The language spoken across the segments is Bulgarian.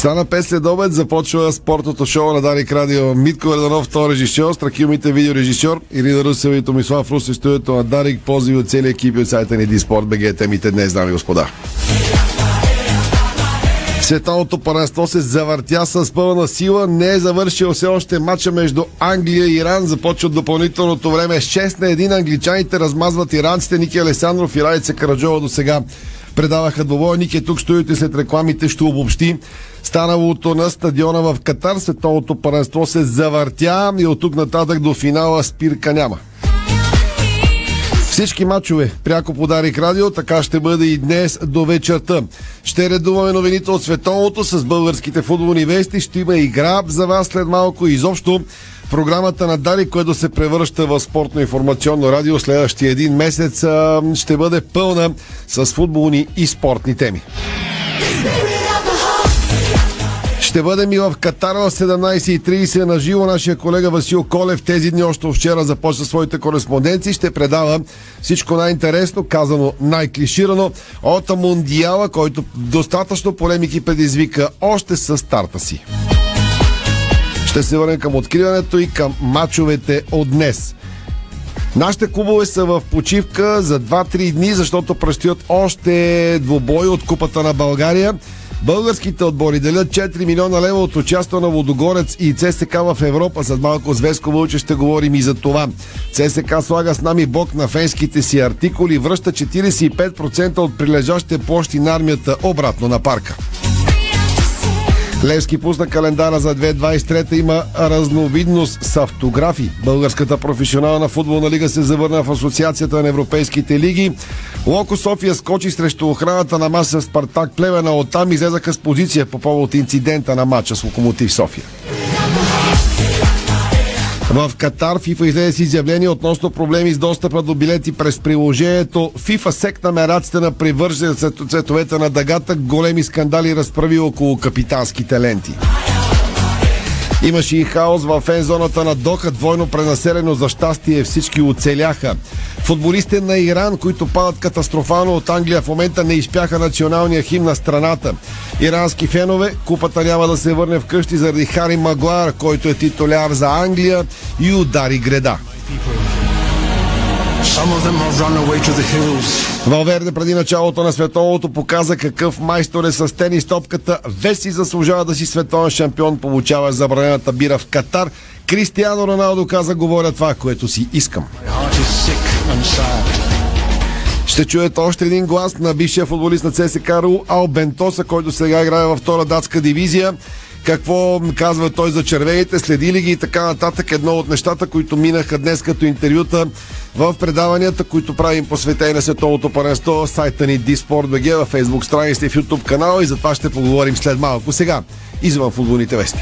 Стана 5 след обед, започва спортното шоу на Дарик Радио. Митко Ерданов, втори режисьор, Страхил Мите, видеорежисьор, Ирина Русева и Томислав Руси, студиото на Дарик, позиви от целия екип от сайта ни Диспорт БГ. Темите днес, дами и господа. Световното първенство се завъртя с пълна сила. Не е завършил все още матча между Англия и Иран. Започва допълнителното време. 6 на 1 англичаните размазват иранците. Ники Алесандров и Райца Караджова до сега предаваха двобой. Ники тук стоите след рекламите ще обобщи станалото на стадиона в Катар. Световното първенство се завъртя и от тук нататък до финала спирка няма. Всички матчове пряко подарих радио, така ще бъде и днес до вечерта. Ще редуваме новините от световното с българските футболни вести. Ще има игра за вас след малко. Изобщо програмата на Дари, което се превръща в спортно-информационно радио следващия един месец, ще бъде пълна с футболни и спортни теми. Ще бъдем и в Катар в 17.30 на живо. Нашия колега Васил Колев тези дни още вчера започна своите кореспонденции. Ще предава всичко най-интересно, казано най-клиширано от Мундиала, който достатъчно полемики предизвика още с старта си. Ще се върнем към откриването и към мачовете от днес. Нашите клубове са в почивка за 2-3 дни, защото предстоят още двобои от Купата на България. Българските отбори делят 4 милиона лева от участие на Водогорец и ЦСК в Европа. След малко с Веско Вълче ще говорим и за това. ЦСК слага с нами бок на фенските си артикули, връща 45% от прилежащите площи на армията обратно на парка. Левски пусна календара за 2023 има разновидност с автографи. Българската професионална футболна лига се завърна в Асоциацията на европейските лиги. Локо София скочи срещу охраната на маса Спартак Плевена. Оттам излезаха с позиция по повод инцидента на матча с Локомотив София. В Катар FIFA излезе с изявление относно проблеми с достъпа до билети през приложението. FIFA секна мераците на привържен цветовете на дъгата. Големи скандали разправи около капитанските ленти. Имаше и хаос в фен-зоната на Доха, двойно пренаселено за щастие всички оцеляха. Футболистите на Иран, които падат катастрофално от Англия, в момента не изпяха националния хим на страната. Ирански фенове, купата няма да се върне вкъщи заради Хари Магуар, който е титуляр за Англия и удари греда. Валверде преди началото на световното показа какъв майстор е с тенис топката. Веси заслужава да си световен шампион, получава забранената бира в Катар. Кристиано Роналдо каза, говоря това, което си искам. Ще чуете още един глас на бившия футболист на ЦСК Ру Албентоса, който сега играе във втора датска дивизия какво казва той за червените, следи ли ги и така нататък. Едно от нещата, които минаха днес като интервюта в предаванията, които правим посветени на световното паренство, сайта ни Disport.bg, в Facebook страница и в YouTube канала и за това ще поговорим след малко. Сега, извън футболните вести.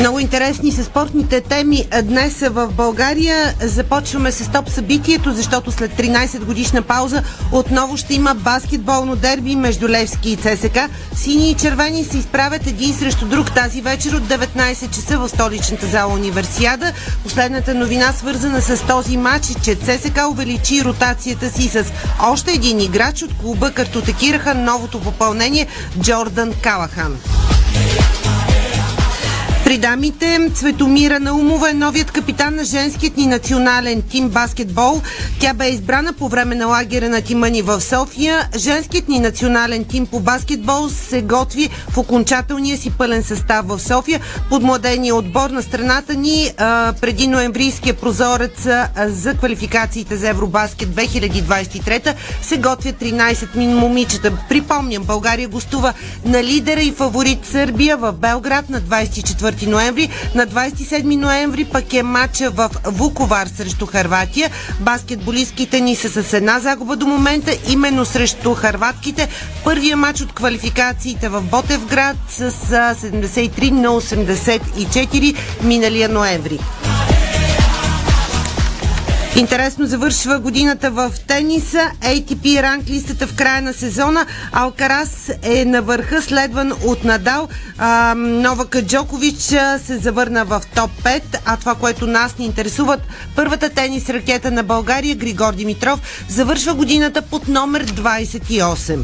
Много интересни са спортните теми днес в България. Започваме с топ събитието, защото след 13 годишна пауза отново ще има баскетболно дерби между Левски и ЦСК. Сини и червени се изправят един срещу друг тази вечер от 19 часа в столичната зала Универсиада. Последната новина, свързана с този матч, е, че ЦСК увеличи ротацията си с още един играч от клуба картотекираха новото попълнение Джордан Калахан. При дамите Цветомира Наумова е новият капитан на женският ни национален тим баскетбол. Тя бе избрана по време на лагера на тима ни в София. Женският ни национален тим по баскетбол се готви в окончателния си пълен състав в София. Под младения отбор на страната ни а, преди ноемврийския прозорец а, за квалификациите за Евробаскет 2023 се готвят 13 мин момичета. Припомням, България гостува на лидера и фаворит Сърбия в Белград на 24 4 ноември. На 27 ноември пък е матча в Вуковар срещу Харватия. Баскетболистките ни са с една загуба до момента, именно срещу харватките. Първия матч от квалификациите в Ботевград с 73 на 84 миналия ноември. Интересно завършва годината в тениса. ATP ранг листата в края на сезона. Алкарас е на върха, следван от Надал. А, Новака Джокович се завърна в топ 5. А това, което нас ни интересуват, първата тенис ракета на България, Григор Димитров, завършва годината под номер 28.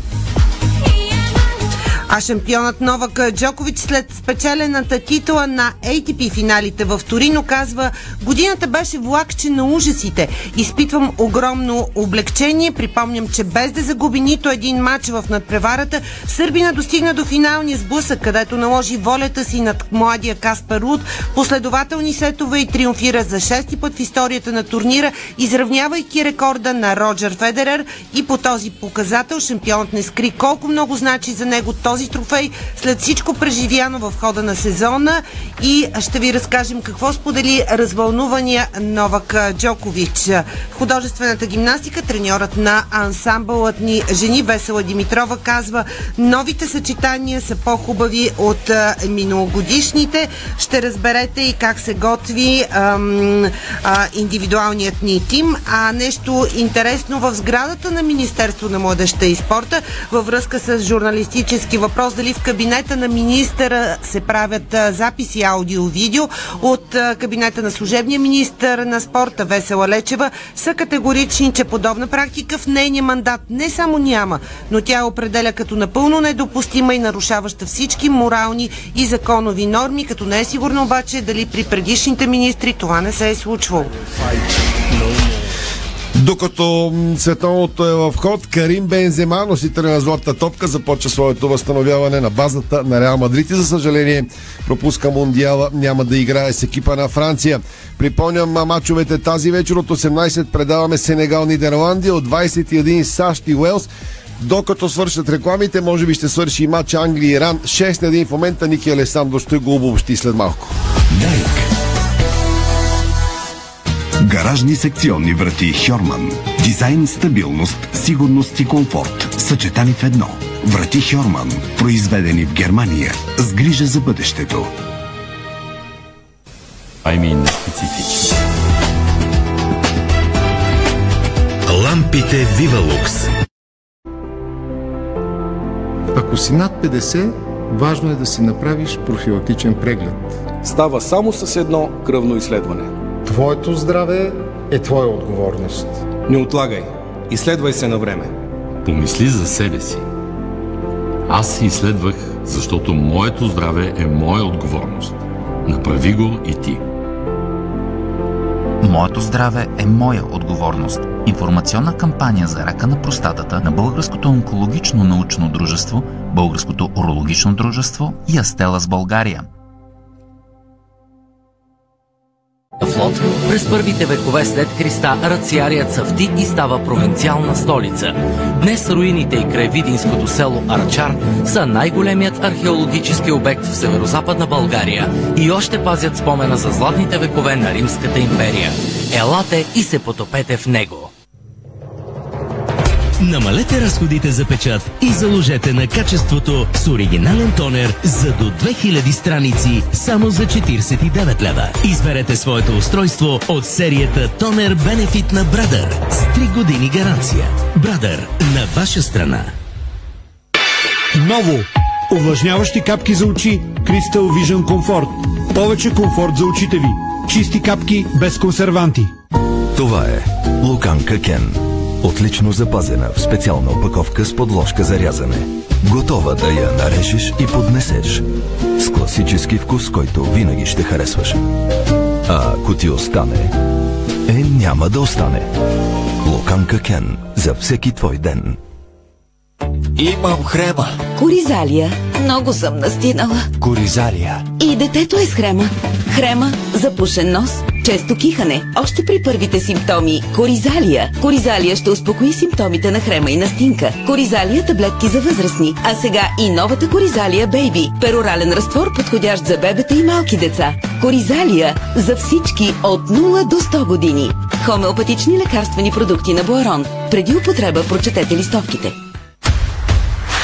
А шампионът Новак Джокович след спечелената титла на ATP финалите в Торино казва Годината беше влакче на ужасите. Изпитвам огромно облегчение. Припомням, че без да загуби нито един матч в надпреварата, Сърбина достигна до финалния сблъсък, където наложи волята си над младия Каспар Руд, последователни сетове и триумфира за шести път в историята на турнира, изравнявайки рекорда на Роджер Федерер и по този показател шампионът не скри колко много значи за него този този трофей след всичко преживяно в хода на сезона и ще ви разкажем какво сподели развълнувания Новак Джокович. Художествената гимнастика треньорът на ансамбълът ни жени Весела Димитрова казва новите съчетания са по-хубави от миналогодишните. Ще разберете и как се готви ам, а, индивидуалният ни тим. А нещо интересно в сградата на Министерство на младеща и спорта във връзка с журналистически въпрос дали в кабинета на министъра се правят записи аудио-видео от кабинета на служебния министър на спорта Весела Лечева са категорични, че подобна практика в нейния мандат не само няма, но тя определя като напълно недопустима и нарушаваща всички морални и законови норми, като не е сигурно обаче дали при предишните министри това не се е случвало. Докато световното е в ход, Карим Бензема, носител на златата топка, започва своето възстановяване на базата на Реал Мадрид и за съжаление пропуска Мондиала, няма да играе с екипа на Франция. Припомням мачовете тази вечер от 18 предаваме Сенегал Нидерландия, от 21 САЩ и Уелс. Докато свършат рекламите, може би ще свърши и матч Англия-Иран. 6 на 1 в момента Ники Алесандро ще го обобщи след малко. Дайк. Гаражни секционни врати Хьорман. Дизайн, стабилност, сигурност и комфорт. Съчетани в едно. Врати Хьорман. Произведени в Германия. С грижа за бъдещето. Аймин специфични. Лампите Вивалукс. Ако си над 50, важно е да си направиш профилактичен преглед. Става само с едно кръвно изследване. Твоето здраве е твоя отговорност. Не отлагай. Изследвай се на време. Помисли за себе си. Аз се изследвах, защото моето здраве е моя отговорност. Направи го и ти. Моето здраве е моя отговорност. Информационна кампания за рака на простатата на Българското онкологично научно дружество, Българското урологично дружество и Астела с България – флот, през първите векове след Христа Рациарият съвти и става провинциална столица. Днес руините и край Видинското село Арчар са най-големият археологически обект в северо-западна България и още пазят спомена за златните векове на Римската империя. Елате и се потопете в него. Намалете разходите за печат и заложете на качеството с оригинален тонер за до 2000 страници само за 49 лева. Изберете своето устройство от серията Тонер Бенефит на Брадър с 3 години гаранция. Брадър на ваша страна. Ново! Увлажняващи капки за очи Crystal Vision Comfort. Повече комфорт за очите ви. Чисти капки без консерванти. Това е Луканка Кен Отлично запазена в специална опаковка с подложка за рязане. Готова да я нарежеш и поднесеш. С класически вкус, който винаги ще харесваш. А ако ти остане, е няма да остане. Локанка Кен за всеки твой ден. Имам хрема. Коризалия. Много съм настинала. Коризалия. И детето е с хрема. Хрема за пушен нос, често кихане. Още при първите симптоми. Коризалия. Коризалия ще успокои симптомите на хрема и настинка. Коризалия таблетки за възрастни. А сега и новата Коризалия Бейби. Перорален разтвор, подходящ за бебета и малки деца. Коризалия за всички от 0 до 100 години. Хомеопатични лекарствени продукти на Буарон. Преди употреба прочетете листовките.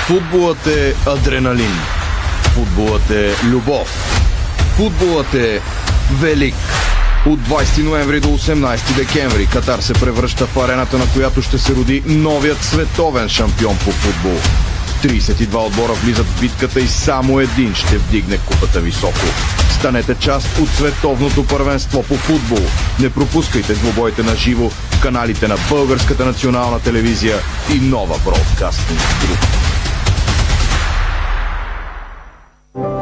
Футболът е адреналин. Футболът е любов. Футболът е велик. От 20 ноември до 18 декември Катар се превръща в арената, на която ще се роди новият световен шампион по футбол. 32 отбора влизат в битката и само един ще вдигне купата високо. Станете част от световното първенство по футбол. Не пропускайте двобоите на живо в каналите на Българската национална телевизия и нова бродкастинг груп.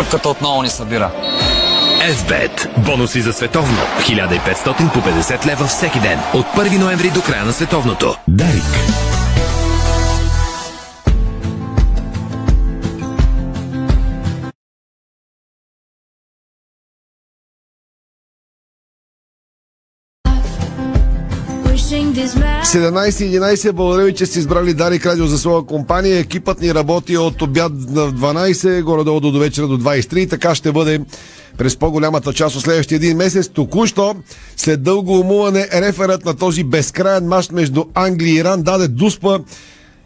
Тръпката отново ни събира. FBET. Бонуси за световно. 1500 по 50 лева всеки ден. От 1 ноември до края на световното. Дарик. 17.11. Благодаря ви, че сте избрали Дарик Радио за своя компания. Екипът ни работи от обяд на 12, горе-долу до вечера до 23. Така ще бъде през по-голямата част от следващия един месец. Току-що, след дълго умуване, реферът на този безкрайен мач между Англия и Иран даде дуспа.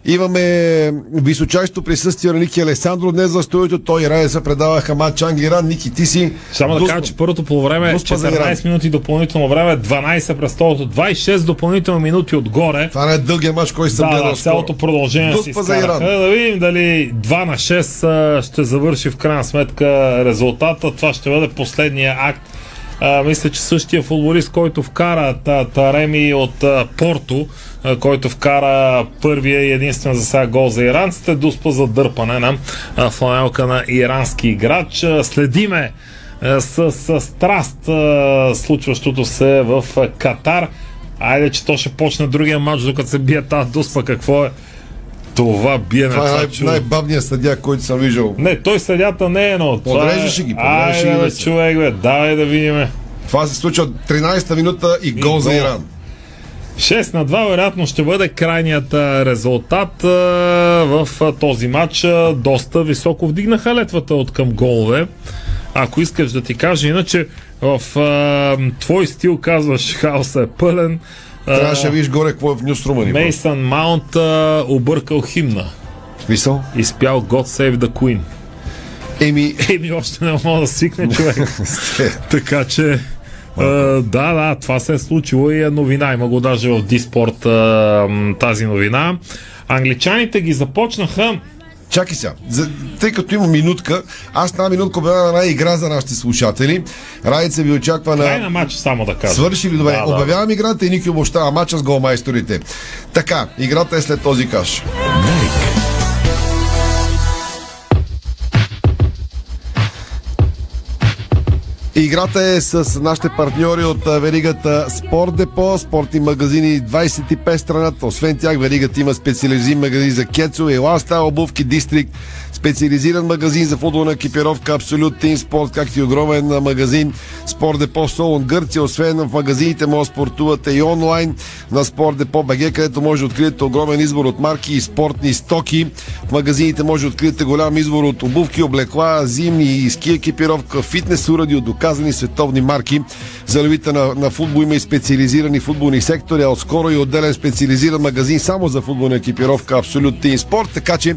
Имаме височайщо присъствие на Ники Алесандро днес за студиото. Той и Рая се предаваха матч Англия Иран. Ники, ти си... Само да кажа, че първото по време е 14 минути допълнително време, 12 през второто, 26 допълнителни минути отгоре. Това не е дългия мач, който съм да, гледал. да, цялото продължение Дуспа си изкараха. Да видим дали 2 на 6 а, ще завърши в крайна сметка резултата. Това ще бъде последния акт а, мисля, че същия футболист, който вкара та, Тареми от а, Порто, а, който вкара първия и единствен за сега гол за иранците, дуспа за дърпане на а, фланелка на ирански играч. А, следиме с, с страст а, случващото се в а, Катар. Айде, че то ще почне другия матч, докато се бие тази дуспа. Какво е? Това бие на Това е това най- чудо. най-бавният съдя, който съм виждал. Не, той съдята не е, но това е... Подреждаше ги, подреждаше Айде, ги, бе, човек, бе, давай да видим. Това се случва 13-та минута и гол за. Иран. 6 на 2 вероятно ще бъде крайният резултат в този матч. Доста високо вдигнаха летвата от към голове. Ако искаш да ти кажа, иначе в твой стил казваш хаоса е пълен. Трябваше да видиш горе какво е в Нюструма. Мейсън Маунт объркал химна. Смисъл? Изпял God Save the Queen. Еми... Еми още не мога да свикне човек. така че... А, да, да, това се е случило и е новина. Има го даже в Диспорт м, тази новина. Англичаните ги започнаха Чакай сега, за, тъй като има минутка, аз една минутка обявявам една игра за нашите слушатели. Радица ви очаква край на... на матч, само да кажа. Свърши ли добре? Да, да. Обявявам играта и Ники обощава матча с голмайсторите. Така, играта е след този каш. Играта е с нашите партньори от веригата Спорт Депо, спортни магазини 25 страната. Освен тях, веригата има специализиран магазин за кецо, еласта, обувки, дистрикт, специализиран магазин за футболна екипировка, Абсолют Тим Спорт, както и огромен магазин Спорт Депо Солон Гърция. Освен в магазините може да спортувате и онлайн на Спорт Депо БГ, където може да откриете огромен избор от марки и спортни стоки. В магазините може да откриете голям избор от обувки, облекла, зимни и ски екипировка, фитнес уради от доказани световни марки. За любите на, на футбол има и специализирани футболни сектори, а отскоро и отделен специализиран магазин само за футболна екипировка Абсолют Тим Спорт, така че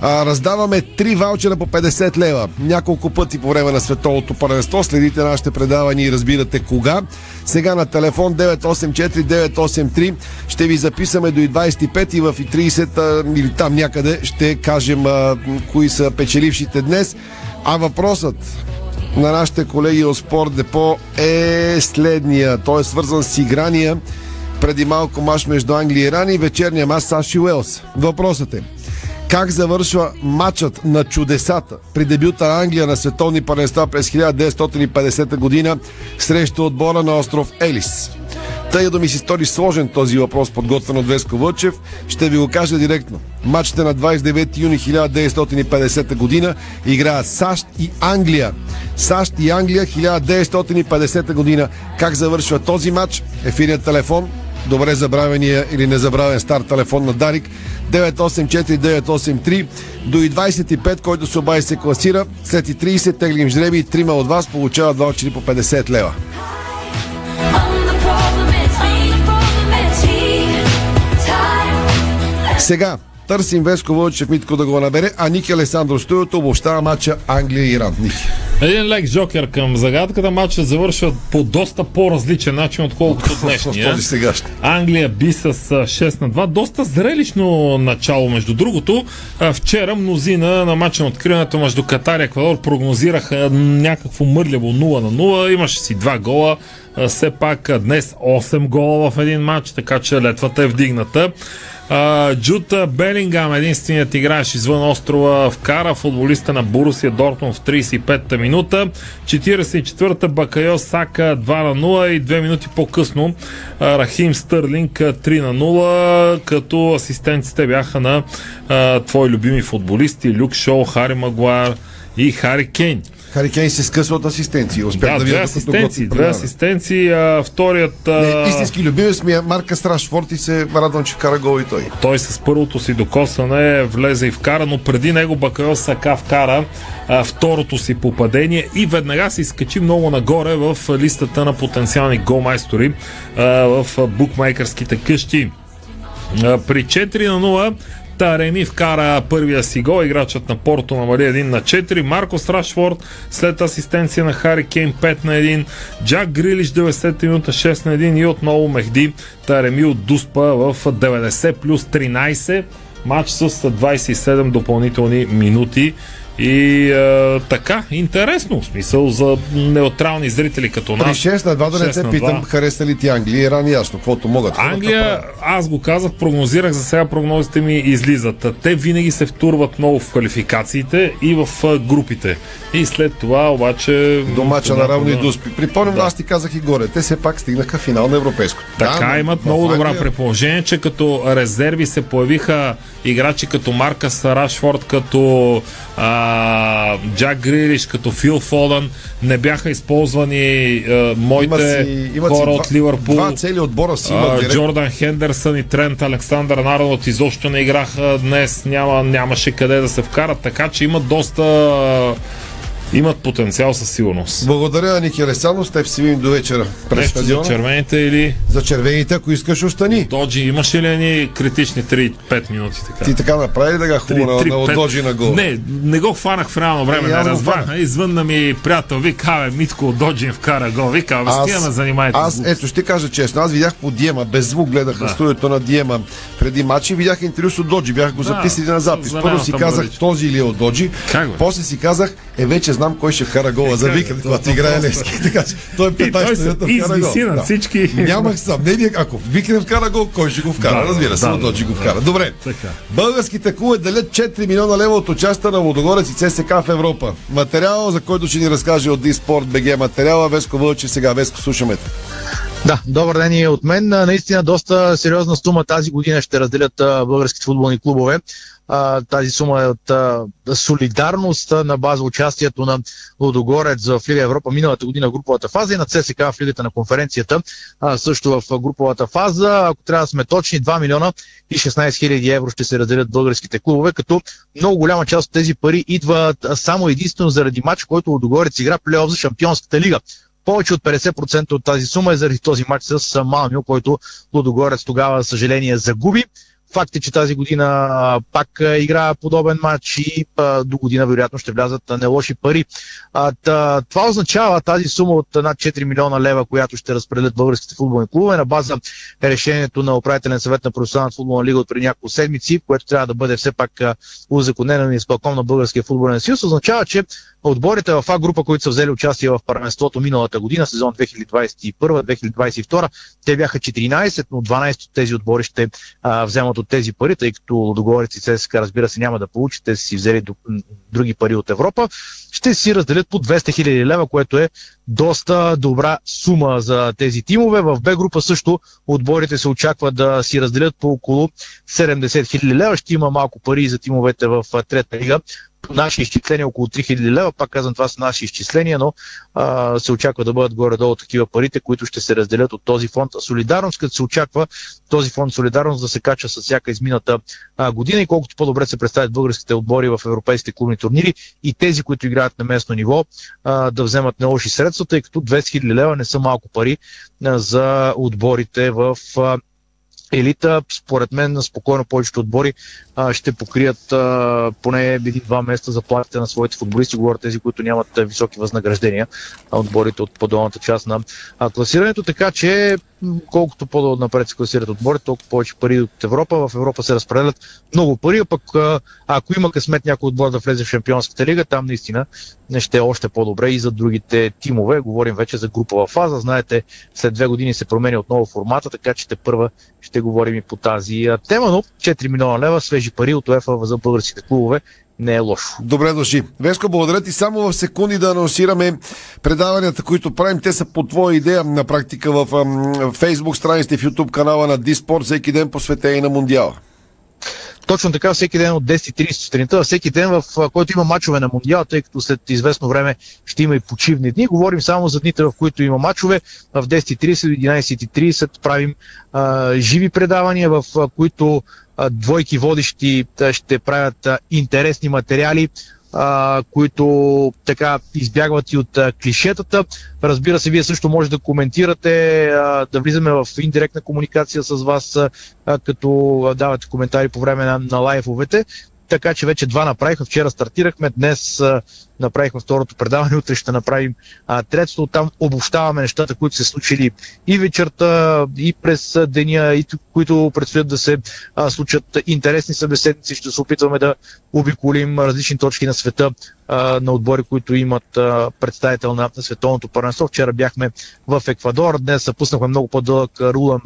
а, раздаваме три ваучера по 50 лева. Няколко пъти по време на световното първенство. Следите нашите предавания и разбирате кога. Сега на телефон 984-983 ще ви записаме до и 25 и в и 30 а, или там някъде ще кажем а, кои са печелившите днес. А въпросът на нашите колеги от Спорт Депо е следния. Той е свързан с играния преди малко мач между Англия и Иран и вечерния мач САЩ и Уелс. Въпросът е как завършва матчът на чудесата при дебюта на Англия на световни първенства през 1950 година срещу отбора на остров Елис. Тъй да ми си стори сложен този въпрос, подготвен от Веско Вълчев, ще ви го кажа директно. Матчите на 29 юни 1950 година играят САЩ и Англия. САЩ и Англия 1950 година. Как завършва този матч? Ефирният телефон добре забравения или незабравен стар телефон на Дарик 984-983 до и 25, който се обади се класира. След и 30 теглим жреби и трима от вас получават ваучери по 50 лева. Сега търсим Веско Вълчев Митко да го набере, а Ники Алесандро Стоилто обобщава матча Англия-Иран. Ники. Един лек жокер към загадката. Матчът завършва по доста по-различен начин, отколкото днешния. Англия би с 6 на 2. Доста зрелищно начало, между другото. Вчера мнозина на матча на откриването между Катар и Еквадор прогнозираха някакво мърляво 0 на 0. Имаше си два гола. Все пак днес 8 гола в един матч, така че летвата е вдигната. Джута Белингам, единственият играеш извън острова, вкара футболиста на Борусия Дортмунд в 35-та минута. 44-та Бакайо Сака 2 на 0 и 2 минути по-късно Рахим Стърлинг 3 на 0, като асистентите бяха на а, твои любими футболисти Люк Шоу, Хари Магуар и Хари Кейн. Хари Кейн се скъсва от асистенции. Успях Да, да, видя асистенции. Две асистенции. А, вторият... А... Не, истински любимец ми е Марка Страшфорд и се радвам, че вкара гол и той. Той с първото си докосване влезе и вкара, но преди него Бакайо Сака вкара а, второто си попадение и веднага се изкачи много нагоре в листата на потенциални голмайстори в а, букмейкърските къщи. При 4 на 0 Тареми вкара първия си гол. Играчът на Порто намали 1 на 4. Марко Рашфорд след асистенция на Хари Кейн 5 на 1. Джак Грилиш 90 минута 6 на 1 и отново Мехди Тареми от Дуспа в 90 плюс 13. Матч с 27 допълнителни минути. И а, така, интересно, в смисъл за неутрални зрители като При нас. 6 на 2 да не 6 те на питам, 2. хареса ли ти Англия и Иран ясно, каквото могат. Англия, аз го казах, прогнозирах за сега, прогнозите ми излизат. Те винаги се втурват много в квалификациите и в групите. И след това обаче... До мача на равно и Дуспи. Припомням, Да. аз ти казах и горе. Те все пак стигнаха финал на европейско. Така Да, имат много добра Англия- при положение, че като резерви се появиха играчи като Маркас Рашфорд, като а, Джак Грилиш, като Фил Фодън. Не бяха използвани а, моите си- хора си от Ливърпул. два цели отбора си имат А, директно. Джордан Хендерсън и Трент Александър Арнолд изобщо не играха днес. Няма, нямаше къде да се вкарат, така че имат доста имат потенциал със сигурност. Благодаря, Ники Алесанов. С теб си видим до вечера. През Нещо за стадиона. червените или... За червените, ако искаш, остани. Доджи, имаше ли ни критични 3-5 минути така? Ти така направи да га хубаво на, Доджи на гол? Не, не го хванах в реално време, Е, не аз разбрах. хванах. Извънна ми приятел, вика, бе, Митко от Доджин вкара гол. Вика, бе, стига ме занимайте. аз, ето ще кажа честно, аз видях по Диема, без звук гледах на Да. студиото на Диема преди матчи, видях интервю с Доджи, бях го Да, записали на запис. за Първо си казах, този ли е от Доджи, после си казах, е вече знам кой ще вкара гола Е, за викенд, когато То- играе Левски. Така че той е И той 15 се минута вкара гол. над всички. Нямах съмнение, ако викенд вкара гол, кой ще го вкара? Да, Разбира се, да, Доджи го вкара. Добре. Така. Българските клубове делят 4 милиона лева от участта на Водогорец и ЦСК в Европа. Материал, за който ще ни разкаже от Диспорт БГ материала, Веско Вълчев сега. Веско, слушаме те. Да, добър ден и от мен. Наистина доста сериозна сума тази година ще разделят българските футболни клубове. А, тази сума е от а, солидарност на база участието на Лудогорец в Лига Европа миналата година в груповата фаза и на ЦСК в Лигата на конференцията а, също в груповата фаза. Ако трябва да сме точни, 2 милиона и 16 хиляди евро ще се разделят българските клубове, като много голяма част от тези пари идват само единствено заради матч, който Лудогорец игра плейоф за Шампионската лига. Повече от 50% от тази сума е заради този матч с Малмио, който Лудогорец тогава, съжаление, загуби. Факт е, че тази година пак а, играе подобен матч и до година вероятно ще влязат а, нелоши пари. Това означава тази сума от над 4 милиона лева, която ще разпределят българските футболни клубове на база решението на управителен съвет на професионалната футболна лига от преди няколко седмици, което трябва да бъде все пак узаконено и изпълком на Българския футболен съюз, означава, че отборите в А група, които са взели участие в първенството миналата година, сезон 2021-2022, те бяха 14, но 12 от тези отбори ще вземат от тези пари, тъй като договорици ЦСК, разбира се, няма да получи, те си взели други пари от Европа, ще си разделят по 200 000 лева, което е доста добра сума за тези тимове. В Б група също отборите се очаква да си разделят по около 70 000 лева. Ще има малко пари за тимовете в трета лига наши изчисления около 3000 лева. Пак казвам, това са наши изчисления, но а, се очаква да бъдат горе-долу такива парите, които ще се разделят от този фонд Солидарност, като се очаква този фонд Солидарност да се кача с всяка измината а, година и колкото по-добре се представят българските отбори в европейските клубни турнири и тези, които играят на местно ниво, а, да вземат нелоши средства, тъй като 200 000 лева не са малко пари а, за отборите в а, елита, според мен, спокойно повечето отбори а, ще покрият а, поне един-два месеца заплатите на своите футболисти, говорят тези, които нямат високи възнаграждения, а отборите от по-долната част на а, класирането, така че колкото по-напред се класират отборите, толкова повече пари от Европа. В Европа се разпределят много пари, а пък ако има късмет някой отбор да влезе в Шампионската лига, там наистина не ще е още по-добре и за другите тимове. Говорим вече за групова фаза. Знаете, след две години се променя отново формата, така че те първа ще говорим и по тази тема, но 4 милиона лева свежи пари от УЕФА за българските клубове не е лошо. Добре дошли. Веско, благодаря ти. Само в секунди да анонсираме предаванията, които правим. Те са по твоя идея на практика в Facebook страниците, в YouTube канала на Диспорт, всеки ден посветени на Мундиала. Точно така, всеки ден от 10.30 сутринта, всеки ден, в който има мачове на Мундиал, тъй като след известно време ще има и почивни дни. Говорим само за дните, в които има мачове. В 10.30 до 11.30 правим а, живи предавания, в а, които двойки водещи ще правят интересни материали а, които така избягват и от а, клишетата. Разбира се, вие също може да коментирате, а, да влизаме в индиректна комуникация с вас, а, като давате коментари по време на, на лайфовете така че вече два направиха. Вчера стартирахме, днес а, направихме второто предаване, утре ще направим а, третото. Там обобщаваме нещата, които се случили и вечерта, и през деня, и които предстоят да се а, случат интересни събеседници. Ще се опитваме да обиколим различни точки на света а, на отбори, които имат а, представител на световното първенство. Вчера бяхме в Еквадор, днес пуснахме много по-дълъг Рулан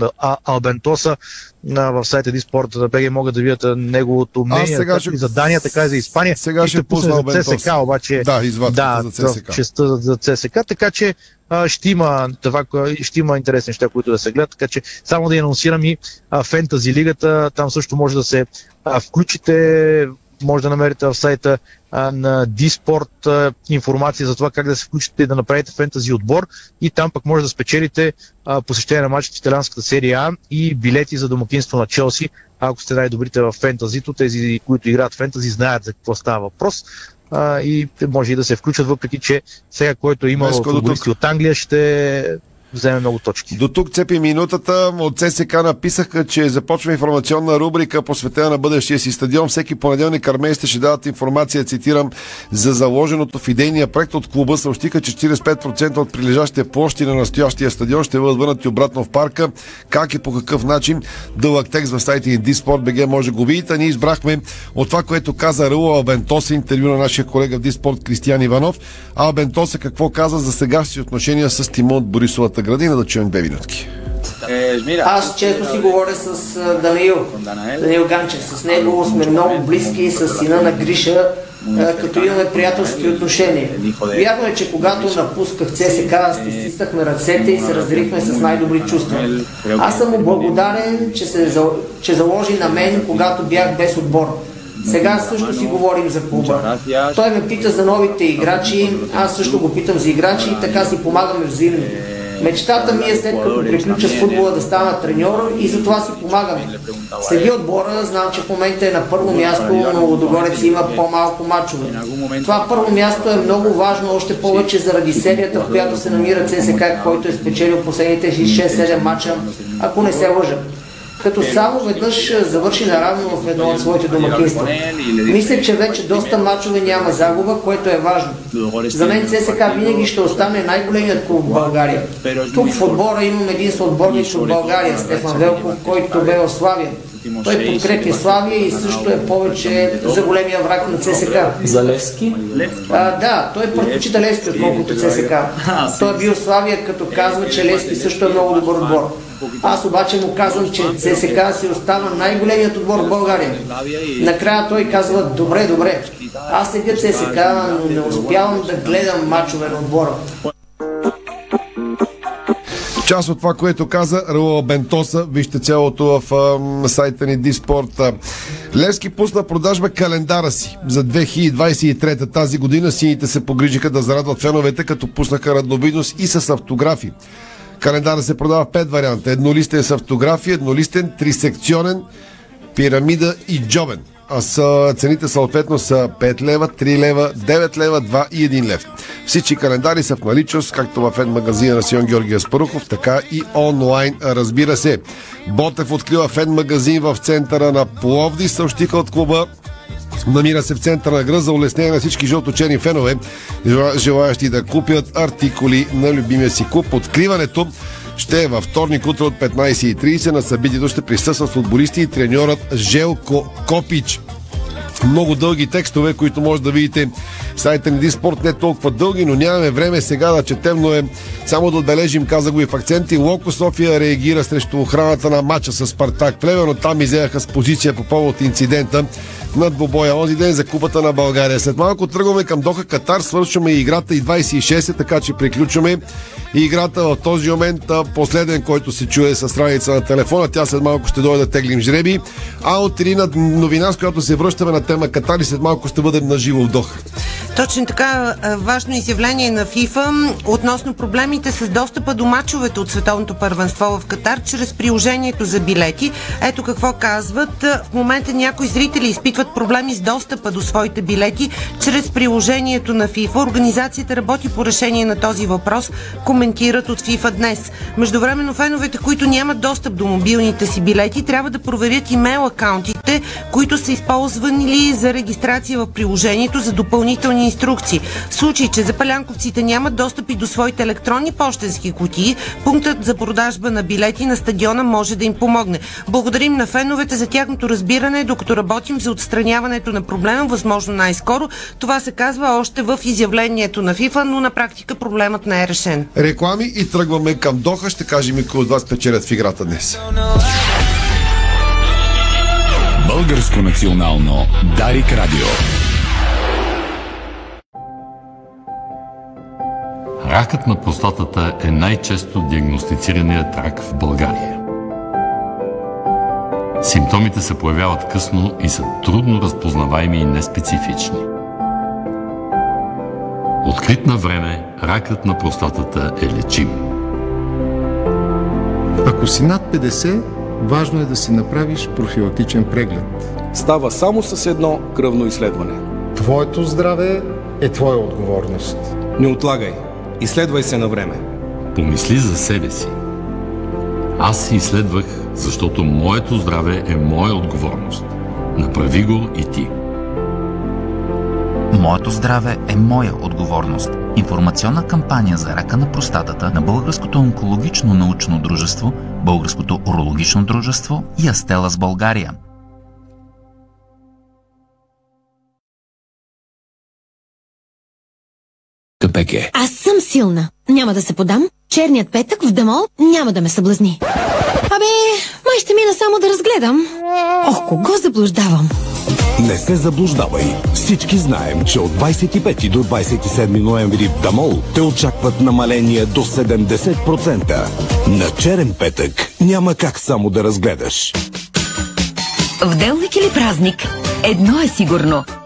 Албентоса в сайта Диспорт да БГ могат да видят неговото мнение, ще... и за Дания, така и за Испания. Сега ще, ще пусна за ЦСК, обаче да, да, за ЦСК. Честа за ЦСК, така че а, ще, има, това, ще има интересни неща, които да се гледат, така че само да анонсирам и а, Фентази лигата, там също може да се а, включите. Може да намерите в сайта а, на Диспорт а, информация за това как да се включите и да направите фентази отбор. И там пък може да спечелите а, посещение на матчите в италианската серия А и билети за домакинство на Челси. Ако сте най-добрите в фентазито, тези, които играят фентази, знаят за какво става въпрос а, и може и да се включат, въпреки че сега, който е имал футболисти от Англия, ще вземе много точки. До тук цепи минутата. От ЦСК написаха, че започва информационна рубрика посветена на бъдещия си стадион. Всеки понеделник армейците ще дадат информация, цитирам, за заложеното в идейния проект от клуба. Съобщиха, че 45% от прилежащите площи на настоящия стадион ще бъдат върнати обратно в парка. Как и по какъв начин? Дълъг текст в сайта Диспорт.бг може да го видите. Ние избрахме от това, което каза Рула Албентос, интервю на нашия колега в Диспорт Кристиян Иванов. Албентоса какво каза за сегашните отношения с Тимон от Борисовата градина да чуем две минутки. Аз често си говоря с Даниил, Даниил Ганчев. С него сме много близки, с сина на Гриша, като имаме приятелски отношения. Вярно е, че когато напусках ЦСК, стиснахме ръцете и се разделихме с най-добри чувства. Аз съм му благодарен, че, се, че заложи на мен, когато бях без отбор. Сега също си говорим за клуба. Той ме пита за новите играчи, аз също го питам за играчи и така си помагаме взаимно. Мечтата ми е след като приключа с футбола да стана треньор и за това си помагаме. Следи отбора, знам, че в момента е на първо място, но Лодогорец има по-малко мачове. Това първо място е много важно, още повече заради серията, в която се намира ЦСК, който е спечелил последните 6-7 мача, ако не се лъжа като само веднъж завърши наравно в едно от своите домакинства. Мисля, че вече доста мачове няма загуба, което е важно. За мен ЦСК винаги ще остане най-големият клуб в България. Тук в отбора имам един съотборник от България, Стефан Велков, който бе в Славия. Той подкрепя Славия и също е повече за големия враг на ЦСК. За Левски? А, да, той предпочита Левски, отколкото ЦСК. Той е бил Славия, като казва, че Левски също е много добър отбор. Аз обаче му казвам, че ЦСКА си остава най-големият отбор в България. Накрая той казва, добре, добре. Аз следя ЦСКА, но не успявам да гледам мачове на отбора. Част от това, което каза Раула Бентоса, вижте цялото в а, сайта ни Диспорт. Левски пусна продажба календара си за 2023 тази година. Сините се погрижиха да зарадват феновете, като пуснаха радновидност и с автографи. Календара се продава в 5 варианта. Еднолистен с автография, еднолистен, трисекционен, пирамида и джобен а са, цените съответно са 5 лева, 3 лева, 9 лева, 2 и 1 лев. Всички календари са в наличност, както в фен магазина на Сион Георгия Спарухов, така и онлайн, разбира се. Ботев открива фен магазин в центъра на Пловди, съобщиха от клуба Намира се в центъра на гръд за улеснение на всички жълточени фенове, желаящи да купят артикули на любимия си клуб. Откриването ще е във вторник утре от 15.30. На събитието ще присъстват футболисти и треньорът Желко Копич много дълги текстове, които може да видите в сайта ни Диспорт. Не толкова дълги, но нямаме време сега да четем, но е само да отбележим, каза го и в акценти. Локо София реагира срещу охраната на матча с Спартак Плевен, там изеяха с позиция по повод инцидента над Бобоя онзи ден за Купата на България. След малко тръгваме към Доха Катар, свършваме играта и 26, така че приключваме играта в този момент. Последен, който се чуе с страница на телефона, тя след малко ще дойде да теглим жреби. А от Ирина новина, с която се връщаме на тема Катар и след малко ще бъдем на живо в Доха. Точно така, важно изявление на ФИФА относно проблемите с достъпа до мачовете от Световното първенство в Катар чрез приложението за билети. Ето какво казват. В момента някои зрители изпитват проблеми с достъпа до своите билети чрез приложението на ФИФА. Организацията работи по решение на този въпрос, коментират от ФИФА днес. Междувременно феновете, които нямат достъп до мобилните си билети, трябва да проверят имейл акаунтите, които са използвани за регистрация в приложението за допълнителни инструкции. В случай, че запалянковците нямат достъп и до своите електронни почтенски кутии, пунктът за продажба на билети на стадиона може да им помогне. Благодарим на феновете за тяхното разбиране, докато работим за отстраняването на проблема, възможно най-скоро. Това се казва още в изявлението на ФИФА, но на практика проблемът не е решен. Реклами и тръгваме към Доха. Ще кажем и кои от вас печелят в играта днес. Българско национално Дарик Радио. Ракът на простатата е най-често диагностицираният рак в България. Симптомите се появяват късно и са трудно разпознаваеми и неспецифични. Открит на време, ракът на простатата е лечим. Ако си над 50, важно е да си направиш профилактичен преглед. Става само с едно кръвно изследване. Твоето здраве е твоя отговорност. Не отлагай. Изследвай се на време. Помисли за себе си. Аз се изследвах, защото моето здраве е моя отговорност. Направи го и ти. Моето здраве е моя отговорност. Информационна кампания за рака на простатата на Българското онкологично научно дружество, Българското урологично дружество и Астела с България. КПГ. Аз съм силна. Няма да се подам. Черният петък в Дамол няма да ме съблазни. Абе, май ще мина само да разгледам. Ох, кого заблуждавам? Не се заблуждавай. Всички знаем, че от 25 до 27 ноември в Дамол те очакват намаление до 70%. На черен петък няма как само да разгледаш. В делник или празник, едно е сигурно.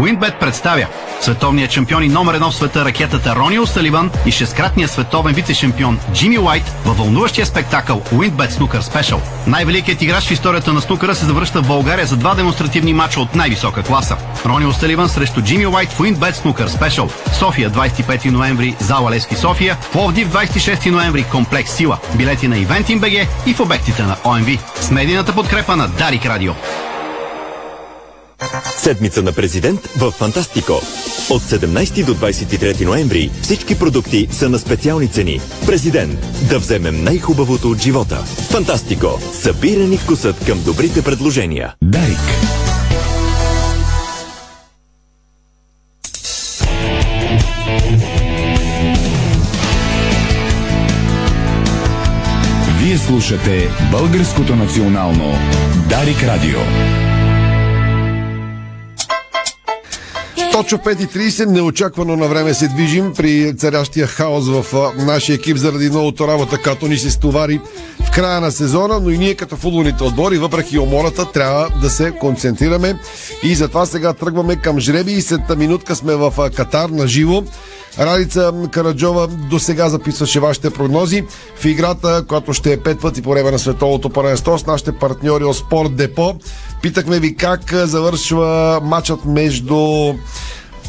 Уинбет представя световният шампион и номер едно в света ракетата Рони Осаливан и шесткратният световен вице-шампион Джимми Уайт във вълнуващия спектакъл Уинбет Снукър Спешъл. Най-великият играч в историята на снукъра се завръща в България за два демонстративни мача от най-висока класа. Рони Осаливан срещу Джимми Уайт в Уинбет Снукър Спешъл. София 25 ноември, зала Лески София. Пловдив 26 ноември, комплекс Сила. Билети на Eventim BG и в обектите на ОМВ. С медийната подкрепа на Дарик Радио. Седмица на президент в Фантастико. От 17 до 23 ноември всички продукти са на специални цени. Президент. Да вземем най-хубавото от живота. Фантастико. Събирани вкусът към добрите предложения. Дарик. Вие слушате Българското национално Дарик Радио. Точно 5.30, неочаквано на време се движим при царящия хаос в нашия екип заради новото работа, като ни се стовари в края на сезона, но и ние като футболните отбори, въпреки умората, трябва да се концентрираме и затова сега тръгваме към жреби и след минутка сме в Катар на живо. Ралица Караджова до сега записваше вашите прогнози в играта, която ще е пет пъти по време на световното първенство с нашите партньори от Спорт Депо. Питахме ви как завършва матчът между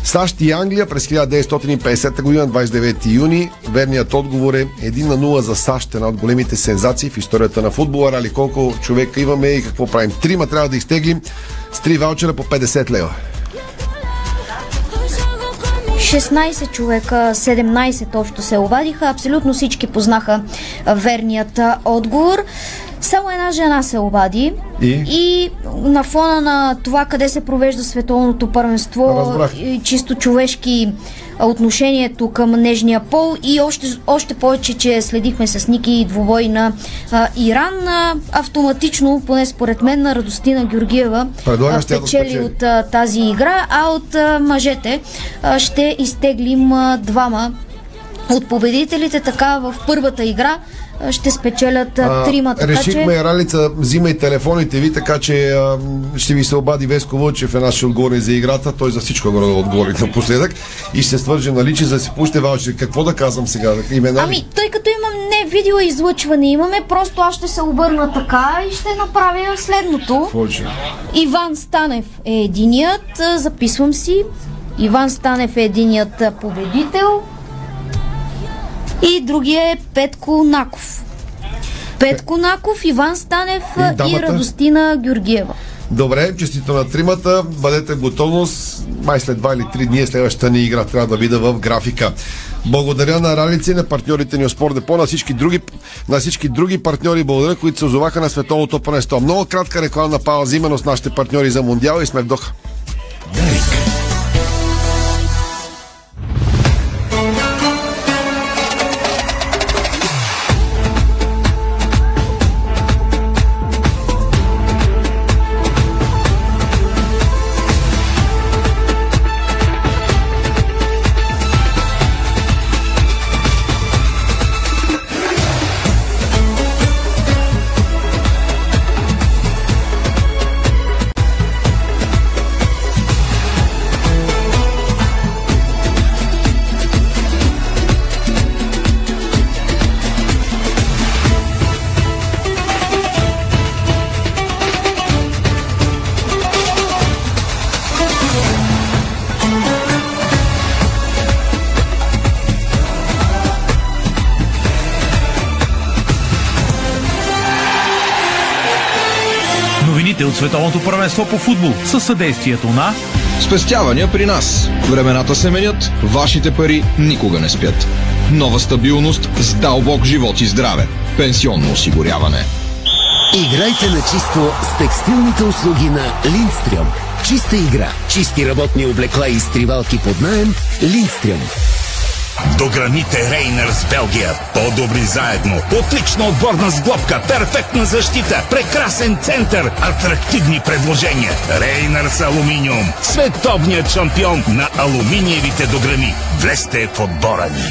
САЩ и Англия през 1950 година, 29 юни. Верният отговор е 1 на 0 за САЩ, една от големите сензации в историята на футбола. Рали, колко човека имаме и какво правим? Трима трябва да изтеглим с три ваучера по 50 лева. 16 човека, 17 общо се обадиха. Абсолютно всички познаха верният отговор. Само една жена се обади и? и на фона на това къде се провежда световното първенство Разбрах. и чисто човешки отношението към нежния пол и още, още повече, че следихме с Ники двубой на а, Иран, а, автоматично, поне според мен, на Радостина Георгиева а, печели от а, тази игра, а от а, мъжете а, ще изтеглим а, двама от победителите, така в първата игра ще спечелят а, трима, така решихме, че... Ралица, взимай телефоните ви, така че а, ще ви се обади Веско Вълчев, една ще отговори за играта, той за всичко горе да отговори напоследък и ще се свърже на личи, за да си пуще ваучери. Какво да казвам сега? Имена? Ами, тъй като имам не видео излъчване имаме, просто аз ще се обърна така и ще направя следното. Ще? Иван Станев е единият, записвам си. Иван Станев е единият победител. И другия е Петко Наков. Петко Наков, Иван Станев И дамата? и Радостина Георгиева. Добре, честито на тримата. Бъдете в готовност. Май след 2 или 3 дни е следващата ни игра трябва да вида в графика. Благодаря на Ралици, на партньорите ни от Спорт Депо, на всички други, на всички други партньори, благодаря, които се озоваха на световното първенство. Много кратка рекламна пауза именно с нашите партньори за Мондиал и сме в Доха. Световното първенство по футбол със съдействието на Спестявания при нас. Времената се менят, вашите пари никога не спят. Нова стабилност с дълбок живот и здраве. Пенсионно осигуряване. Играйте на чисто с текстилните услуги на Линдстрем. Чиста игра, чисти работни облекла и изтривалки под наем. Линдстрем. Дограните Рейнърс Белгия. По-добри заедно. Отлична отборна сглобка. Перфектна защита. Прекрасен център. Атрактивни предложения. Рейнърс Алуминиум. Световният шампион на алуминиевите дограни. Влезте в отбора ни.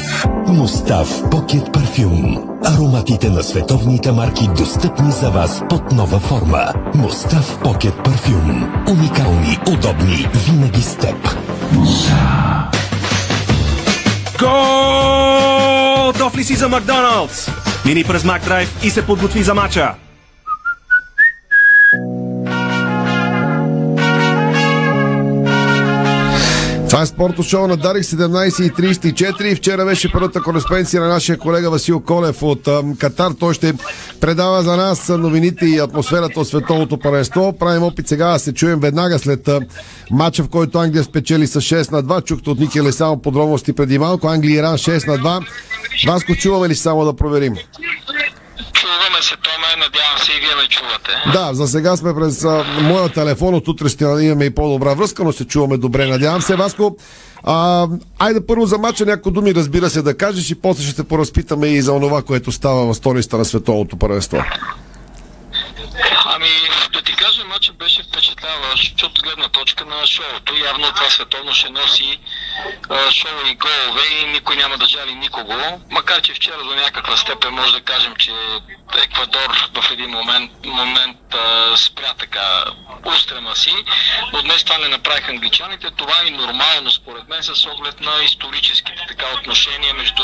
Мустав Покет Парфюм. Ароматите на световните марки достъпни за вас под нова форма. Мустав Покет Парфюм. Уникални, удобни, винаги с теб. Готов ли си за Макдоналдс? Мини през Макдрайв и се подготви за мача. Това е спорто шоу на Дарик 17.34. Вчера беше първата кореспенция на нашия колега Васил Колев от Катар. Той ще предава за нас новините и атмосферата от световното паренство. Правим опит сега да се чуем веднага след а, матча, в който Англия спечели с 6 на 2. Чухте от Ники само подробности преди малко. Англия Иран 6 на 2. Васко, чуваме ли само да проверим? Чуваме се, Томе, надявам се и вие ме чувате. Да, за сега сме през а, моя телефон, от утре ще имаме и по-добра връзка, но се чуваме добре, надявам се. Васко, а, айде първо за мача някои думи, разбира се, да кажеш и после ще се поразпитаме и за това, което става в столицата на световното първенство. Ами, да ти кажа, матчът беше впечатляващ от гледна точка на шоуто. Явно това световно ще носи а, шоу и голове и никой няма да жали никого. Макар, че вчера до някаква степен може да кажем, че Еквадор в един момент, момент а, спря така устрема си, но днес това не направиха англичаните. Това е нормално според мен с оглед на историческите така отношения между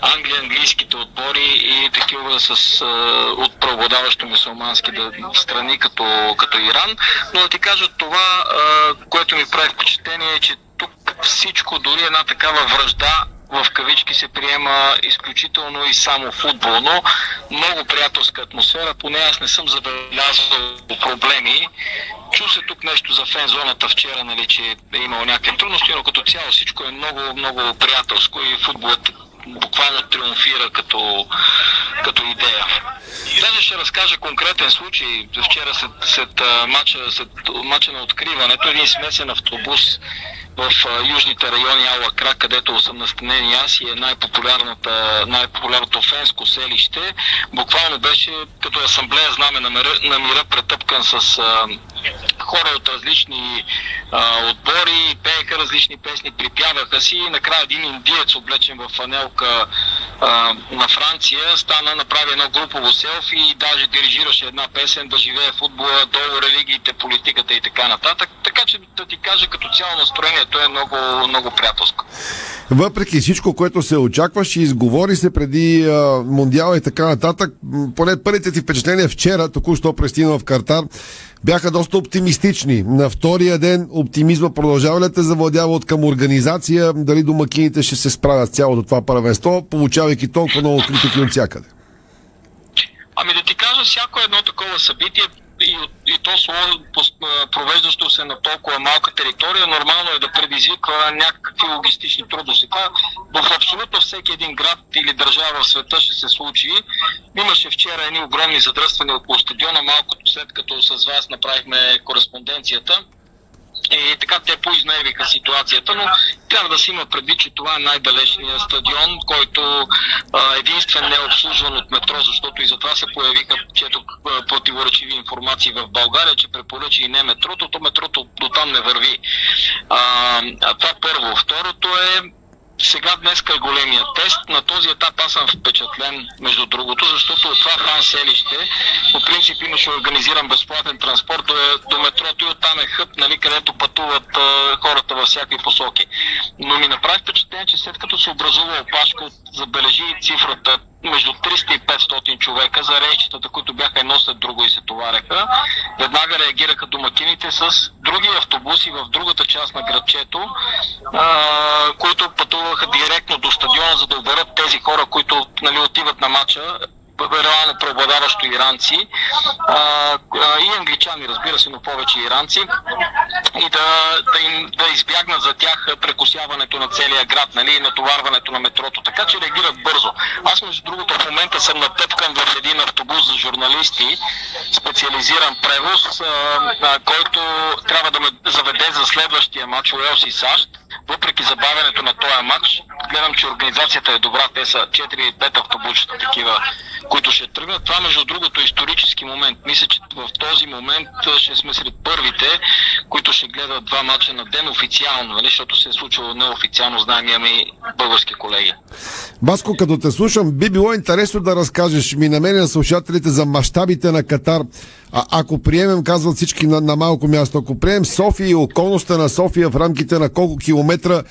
Англия, английските отбори и такива с а, от преобладаващо мусулмански страни като, като Иран. Но да ти кажа това, а, което ми прави впечатление е, че тук всичко, дори една такава връжда в кавички се приема изключително и само футболно. Много приятелска атмосфера, поне аз не съм забелязал проблеми. Чу се тук нещо за фен зоната вчера, нали, че е имало някакви трудности, но като цяло всичко е много, много приятелско и футболът буквално триумфира като, като идея. Даже ще разкажа конкретен случай. Вчера след, след, мача, след мача на откриването, един смесен автобус в южните райони Алакра, където съм настанен аз и е най-популярната, най-популярното фенско селище, буквално беше като асамблея знаме на мира, на мира претъпкан с а, хора от различни а, отбори, пееха различни песни, припяваха си и накрая един индиец, облечен в фанелка а, на Франция, стана, направи едно групово селфи и даже дирижираше една песен да живее футбола, долу религиите, политиката и така нататък. Така че да ти кажа, като цяло настроението е много, много приятелско. Въпреки всичко, което се очакваше, изговори се преди а, Мондиала и така нататък, поне първите ти впечатления вчера, току-що пристигна в Картар, бяха доста оптимистични. На втория ден оптимизма продължава ли те завладява от към организация, дали домакините ще се справят с цялото това първенство, получавайки толкова много критики от всякъде? Ами да ти кажа, всяко едно такова събитие и, и то слово провеждащо се на толкова малка територия, нормално е да предизвиква някакви логистични трудности. Това в абсолютно всеки един град или държава в света ще се случи. Имаше вчера едни огромни задръствания около стадиона, малкото след като с вас направихме кореспонденцията. И така те поизнервиха ситуацията, но трябва да се има предвид, че това е най-далечният стадион, който а, единствен не е обслужван от метро, защото и затова се появиха чето противоречиви информации в България, че препоръчи и не метрото, то метрото до там не върви. А това първо. Второто е сега днес е големия тест. На този етап аз съм впечатлен, между другото, защото от това фан селище по принцип имаше организиран безплатен транспорт до, до метрото и оттам е хъп, нали, където пътуват а, хората във всякакви посоки. Но ми направи впечатление, че след като се образува опашка, забележи цифрата между 300 и 500 човека за рейчетата, които бяха едно след друго и се товареха. Веднага реагираха домакините с други автобуси в другата част на градчето, а, които пътуваха директно до стадиона, за да оберат тези хора, които нали, отиват на матча реално преобладаващо иранци а, а, и англичани, разбира се, но повече иранци и да, да, им, да избягнат за тях прекусяването на целия град, нали, натоварването на метрото, така че реагират бързо. Аз, между другото, в момента съм натъпкан в един автобус за журналисти, специализиран превоз, а, а, който трябва да ме заведе за следващия матч Уелс и САЩ въпреки забавянето на този матч, гледам, че организацията е добра. Те са 4-5 автобусчета такива, които ще тръгнат. Това, между другото, е исторически момент. Мисля, че в този момент ще сме сред първите, които ще гледат два матча на ден официално, нали? защото се е случило неофициално, знаем, имаме и български колеги. Баско, като те слушам, би било интересно да разкажеш ми на мен на слушателите за мащабите на Катар. А, ако приемем, казват всички на, на малко място, ако приемем София и околността на София в рамките на колко километра,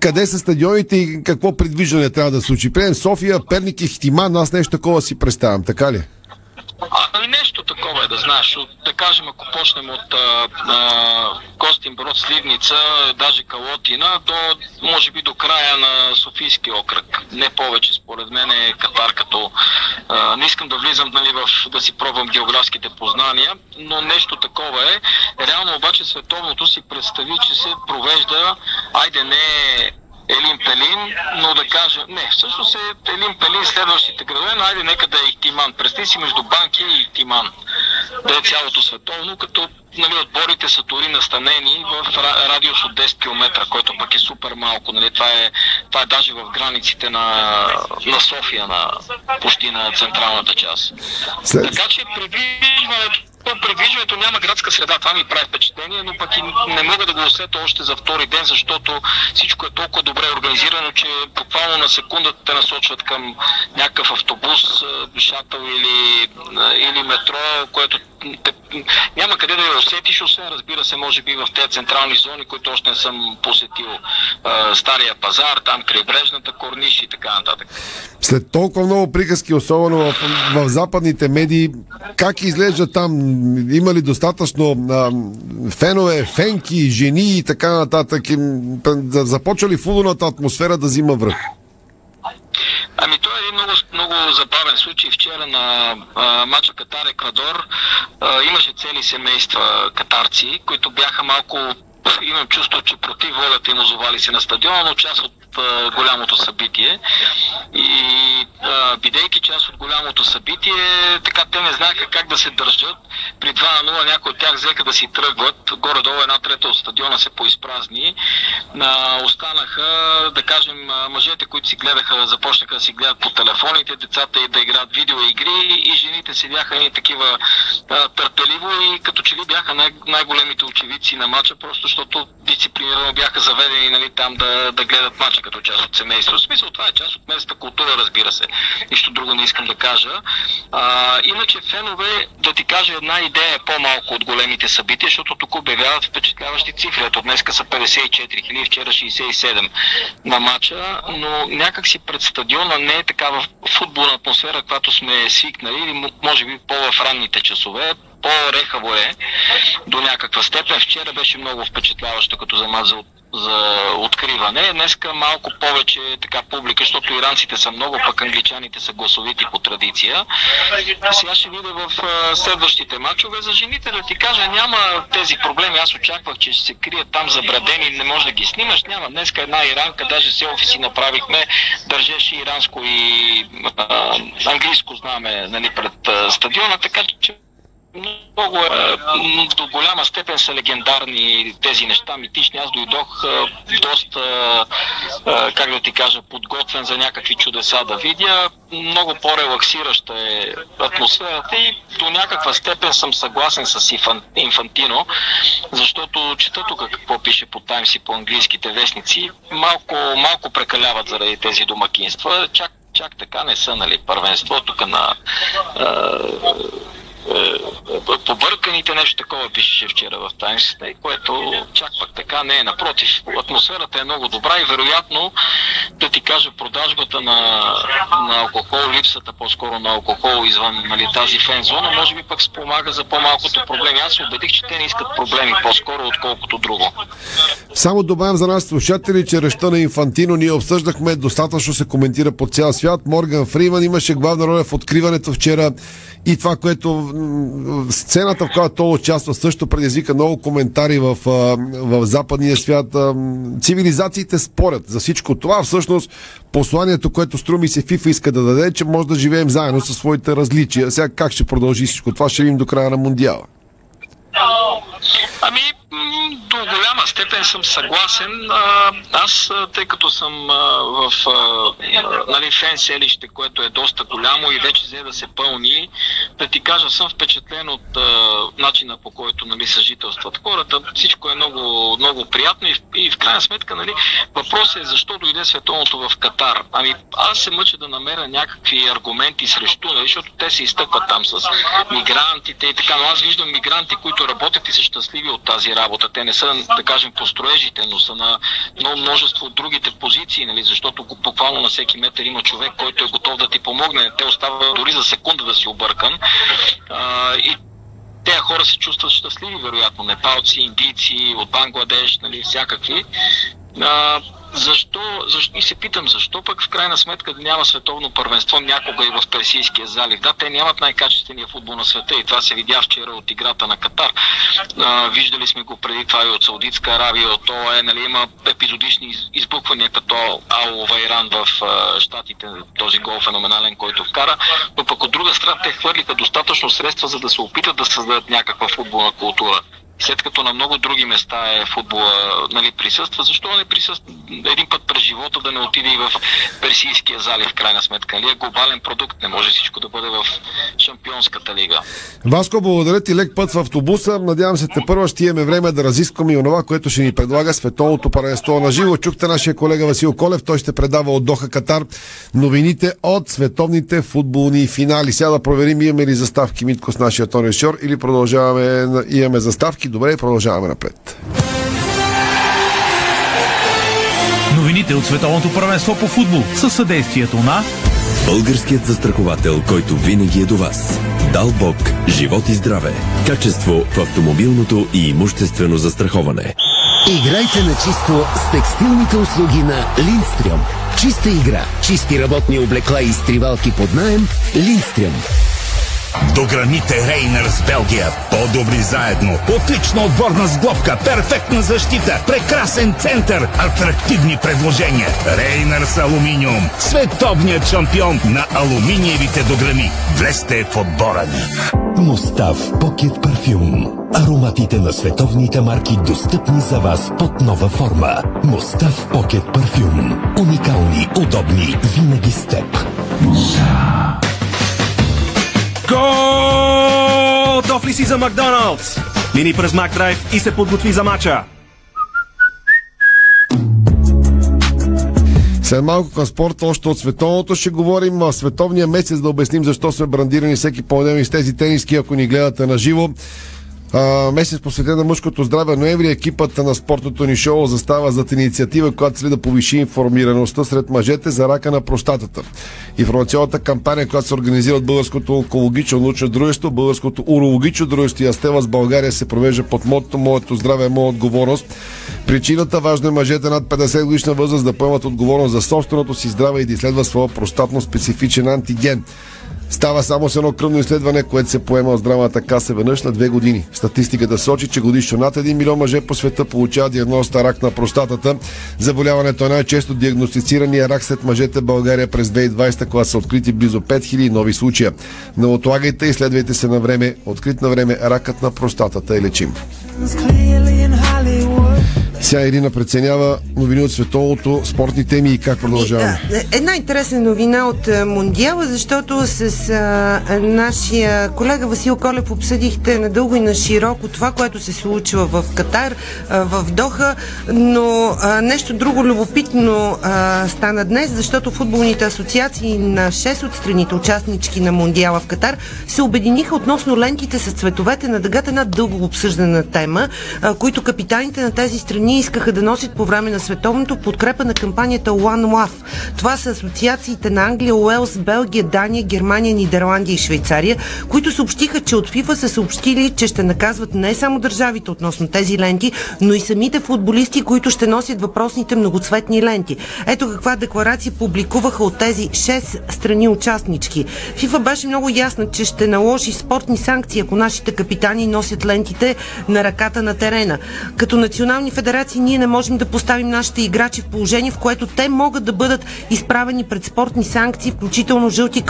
къде са стадионите и какво предвиждане трябва да случи? Приемем София, Перник и Хтиман, аз нещо такова си представям, така ли? А, нещо такова е да знаеш. От, да кажем, ако почнем от а, а, Костин Брод, Сливница, даже Калотина, до, може би до края на Софийски окръг. Не повече, според мен е Катар като... А, не искам да влизам нали, в, да си пробвам географските познания, но нещо такова е. Реално обаче световното си представи, че се провежда, айде не Елин Пелин, но да кажа, не, всъщност е Елин Пелин следващите градове, но айде нека да е Ихтиман. Представи си между Банки и Ихтиман, да е цялото световно, като нали, отборите са дори настанени в радиус от 10 км, който пък е супер малко. Нали, това, е, това е даже в границите на, на София, на, почти на централната част. Така че предвиждането предвиждането няма градска среда, това ми прави впечатление, но пък и не мога да го усетя още за втори ден, защото всичко е толкова добре организирано, че буквално на секундата те насочват към някакъв автобус, шатъл или, или метро, което няма къде да я усетиш, освен разбира се, може би в тези централни зони, които още не съм посетил. Стария пазар, там крайбрежната корниш и така нататък. След толкова много приказки, особено в, в западните медии, как изглежда там? Има ли достатъчно а, фенове, фенки, жени и така нататък? Започва ли футболната атмосфера да взима връх? Ами той е един много, много забавен случай. Вчера на а, матча Катар-Еквадор имаше цели семейства катарци, които бяха малко имам чувство, че против волята им озовали се на стадиона, но част от а, голямото събитие. И а, бидейки част от голямото събитие, така те не знаеха как да се държат. При 2 на 0 някои от тях взеха да си тръгват. Горе-долу една трета от стадиона се поизпразни. А, останаха, да кажем, мъжете, които си гледаха, започнаха да си гледат по телефоните, децата и да играят видеоигри и жените седяха и такива а, търпеливо и като че ли бяха най- най-големите очевидци на матча, просто защото дисциплинирано бяха заведени нали, там да, да гледат матча като част от семейството. В смисъл това е част от местната култура, разбира се. Нищо друго не искам да кажа. А, иначе фенове, да ти кажа една идея по-малко от големите събития, защото тук обявяват впечатляващи цифри. Ето днеска са 54 хиляди, вчера 67 на матча, но някак си пред стадиона не е такава футболна атмосфера, която сме свикнали, или може би по-в ранните часове по-рехаво е до някаква степен. Вчера беше много впечатляващо като за мат за, за откриване. Днеска малко повече така публика, защото иранците са много, пък англичаните са гласовити по традиция. Сега ще видя в следващите матчове. За жените да ти кажа, няма тези проблеми. Аз очаквах, че ще се крият там забрадени, не може да ги снимаш. Няма. Днеска една иранка, даже се офиси направихме, държеше иранско и а, английско знаме нали, пред стадиона, така че много е, до голяма степен са легендарни тези неща. Митични. Аз дойдох е, доста, е, как да ти кажа, подготвен за някакви чудеса да видя. Много по-релаксираща е атмосферата и до някаква степен съм съгласен с Инфантино, защото чета тук какво пише по Таймс и по английските вестници. Малко, малко прекаляват заради тези домакинства. Чак, чак така не са, нали, първенство тук на е, е, побърканите нещо такова пишеше вчера в Times, което чак пък така не е. Напротив, атмосферата е много добра и вероятно, да ти кажа, продажбата на, на алкохол, липсата по-скоро на алкохол извън нали, тази фен зона, може би пък спомага за по-малкото проблеми. Аз се убедих, че те не искат проблеми по-скоро, отколкото друго. Само добавям за нас слушатели, че реща на Инфантино ние обсъждахме, достатъчно се коментира по цял свят. Морган Фриман имаше главна роля в откриването вчера и това, което сцената, в която той участва, също предизвика много коментари в, в западния свят. Цивилизациите спорят за всичко това. Всъщност, посланието, което струми се ФИФА иска да даде, че може да живеем заедно със своите различия. Сега как ще продължи всичко това, ще видим до края на Мундиала. Ами, до голяма степен съм съгласен. Аз, тъй като съм в нали, фен селище, което е доста голямо и вече взе да се пълни, да ти кажа, съм впечатлен от начина по който нали, съжителстват хората. Всичко е много, много приятно и, и в крайна сметка нали, въпросът е защо дойде световното в Катар. Ами аз се мъча да намеря някакви аргументи срещу, нали, защото те се изтъкват там с мигрантите и така, но аз виждам мигранти, които работят и са щастливи от тази работа. Те те не са, да кажем, по строежите, но са на много множество от другите позиции, нали, защото буквално на всеки метър има човек, който е готов да ти помогне. Те остават дори за секунда да си объркан. А, и тези хора се чувстват щастливи, вероятно, непалци, индийци, от Бангладеш, нали, всякакви. А, защо, защо, и се питам, защо пък в крайна сметка няма световно първенство някога и в Персийския залив? Да, те нямат най-качествения футбол на света и това се видя вчера от играта на Катар. А, виждали сме го преди това и от Саудитска Аравия, от ОЕ, нали, има епизодични избухвания като Ало Вайран в а, Штатите, този гол феноменален, който вкара, но пък от друга страна те хвърлиха достатъчно средства, за да се опитат да създадат някаква футболна култура след като на много други места е футбола нали, присъства, защо не присъства един път през живота да не отиде и в Персийския залив, в крайна сметка? Нали е глобален продукт, не може всичко да бъде в Шампионската лига. Васко, благодаря ти лек път в автобуса. Надявам се, те първо ще имаме време да разискваме и онова, което ще ни предлага световното първенство на живо. Чухте нашия колега Васил Колев, той ще предава от Доха Катар новините от световните футболни финали. Сега да проверим имаме ли заставки Митко с нашия Тони Шор или продължаваме, имаме заставки Добре, продължаваме напред. Новините от Световното първенство по футбол със съдействието на Българският застраховател, който винаги е до вас. Дал Бог, живот и здраве. Качество в автомобилното и имуществено застраховане. Играйте на чисто с текстилните услуги на Линдстрем. Чиста игра, чисти работни облекла и изтривалки под наем. Линдстрем. До граните Рейнер с Белгия. По-добри заедно. Отлична отборна сглобка. Перфектна защита. Прекрасен център. Атрактивни предложения. Рейнер с алуминиум. Световният шампион на алуминиевите дограми. Влезте в отбора ни. Мустав Покет Парфюм. Ароматите на световните марки достъпни за вас под нова форма. Мустав Покет Парфюм. Уникални, удобни, винаги с теб. Гол! Тофли си за Макдоналдс! Мини през Макдрайв и се подготви за мача. След малко към спорта, още от световното ще говорим в световния месец да обясним защо сме брандирани всеки понеделник с тези тениски, ако ни гледате на живо. Месец посветен на мъжкото здраве ноември екипата на спортното ни шоу застава зад инициатива, която цели да повиши информираността сред мъжете за рака на простатата. Информационната кампания, която се организира от Българското онкологично научно дружество, Българското урологично дружество и Астела с България се провежда под мотото Моето здраве е моя отговорност. Причината важно е мъжете над 50 годишна възраст да поемат отговорност за собственото си здраве и да изследва своя простатно специфичен антиген. Става само с едно кръвно изследване, което се поема от здравната каса веднъж на две години. Статистиката сочи, че годишно над 1 милион мъже по света получават диагнозата рак на простатата. Заболяването е най-често диагностицирания рак след мъжете в България през 2020, когато са открити близо 5000 нови случая. Не отлагайте и следвайте се на време. Открит на време ракът на простатата е лечим. Сега Ирина преценява новини от световното, спортни теми и как продължаваме. Да, една интересна новина от а, Мондиала, защото с а, нашия колега Васил Колев обсъдихте надълго и на широко това, което се случва в Катар, а, в Доха, но а, нещо друго любопитно а, стана днес, защото футболните асоциации на 6 от страните, участнички на Мондиала в Катар, се обединиха относно лентите с цветовете на дъгата, една дълго обсъждана тема, а, които капитаните на тези страни искаха да носят по време на световното подкрепа на кампанията One Love. Това са асоциациите на Англия, Уелс, Белгия, Дания, Германия, Нидерландия и Швейцария, които съобщиха, че от ФИФА са съобщили, че ще наказват не само държавите относно тези ленти, но и самите футболисти, които ще носят въпросните многоцветни ленти. Ето каква декларация публикуваха от тези 6 страни участнички. ФИФА беше много ясна, че ще наложи спортни санкции, ако нашите капитани носят лентите на ръката на терена. Като национални федерации ние не можем да поставим нашите играчи в положение, в което те могат да бъдат изправени пред спортни санкции, включително жълти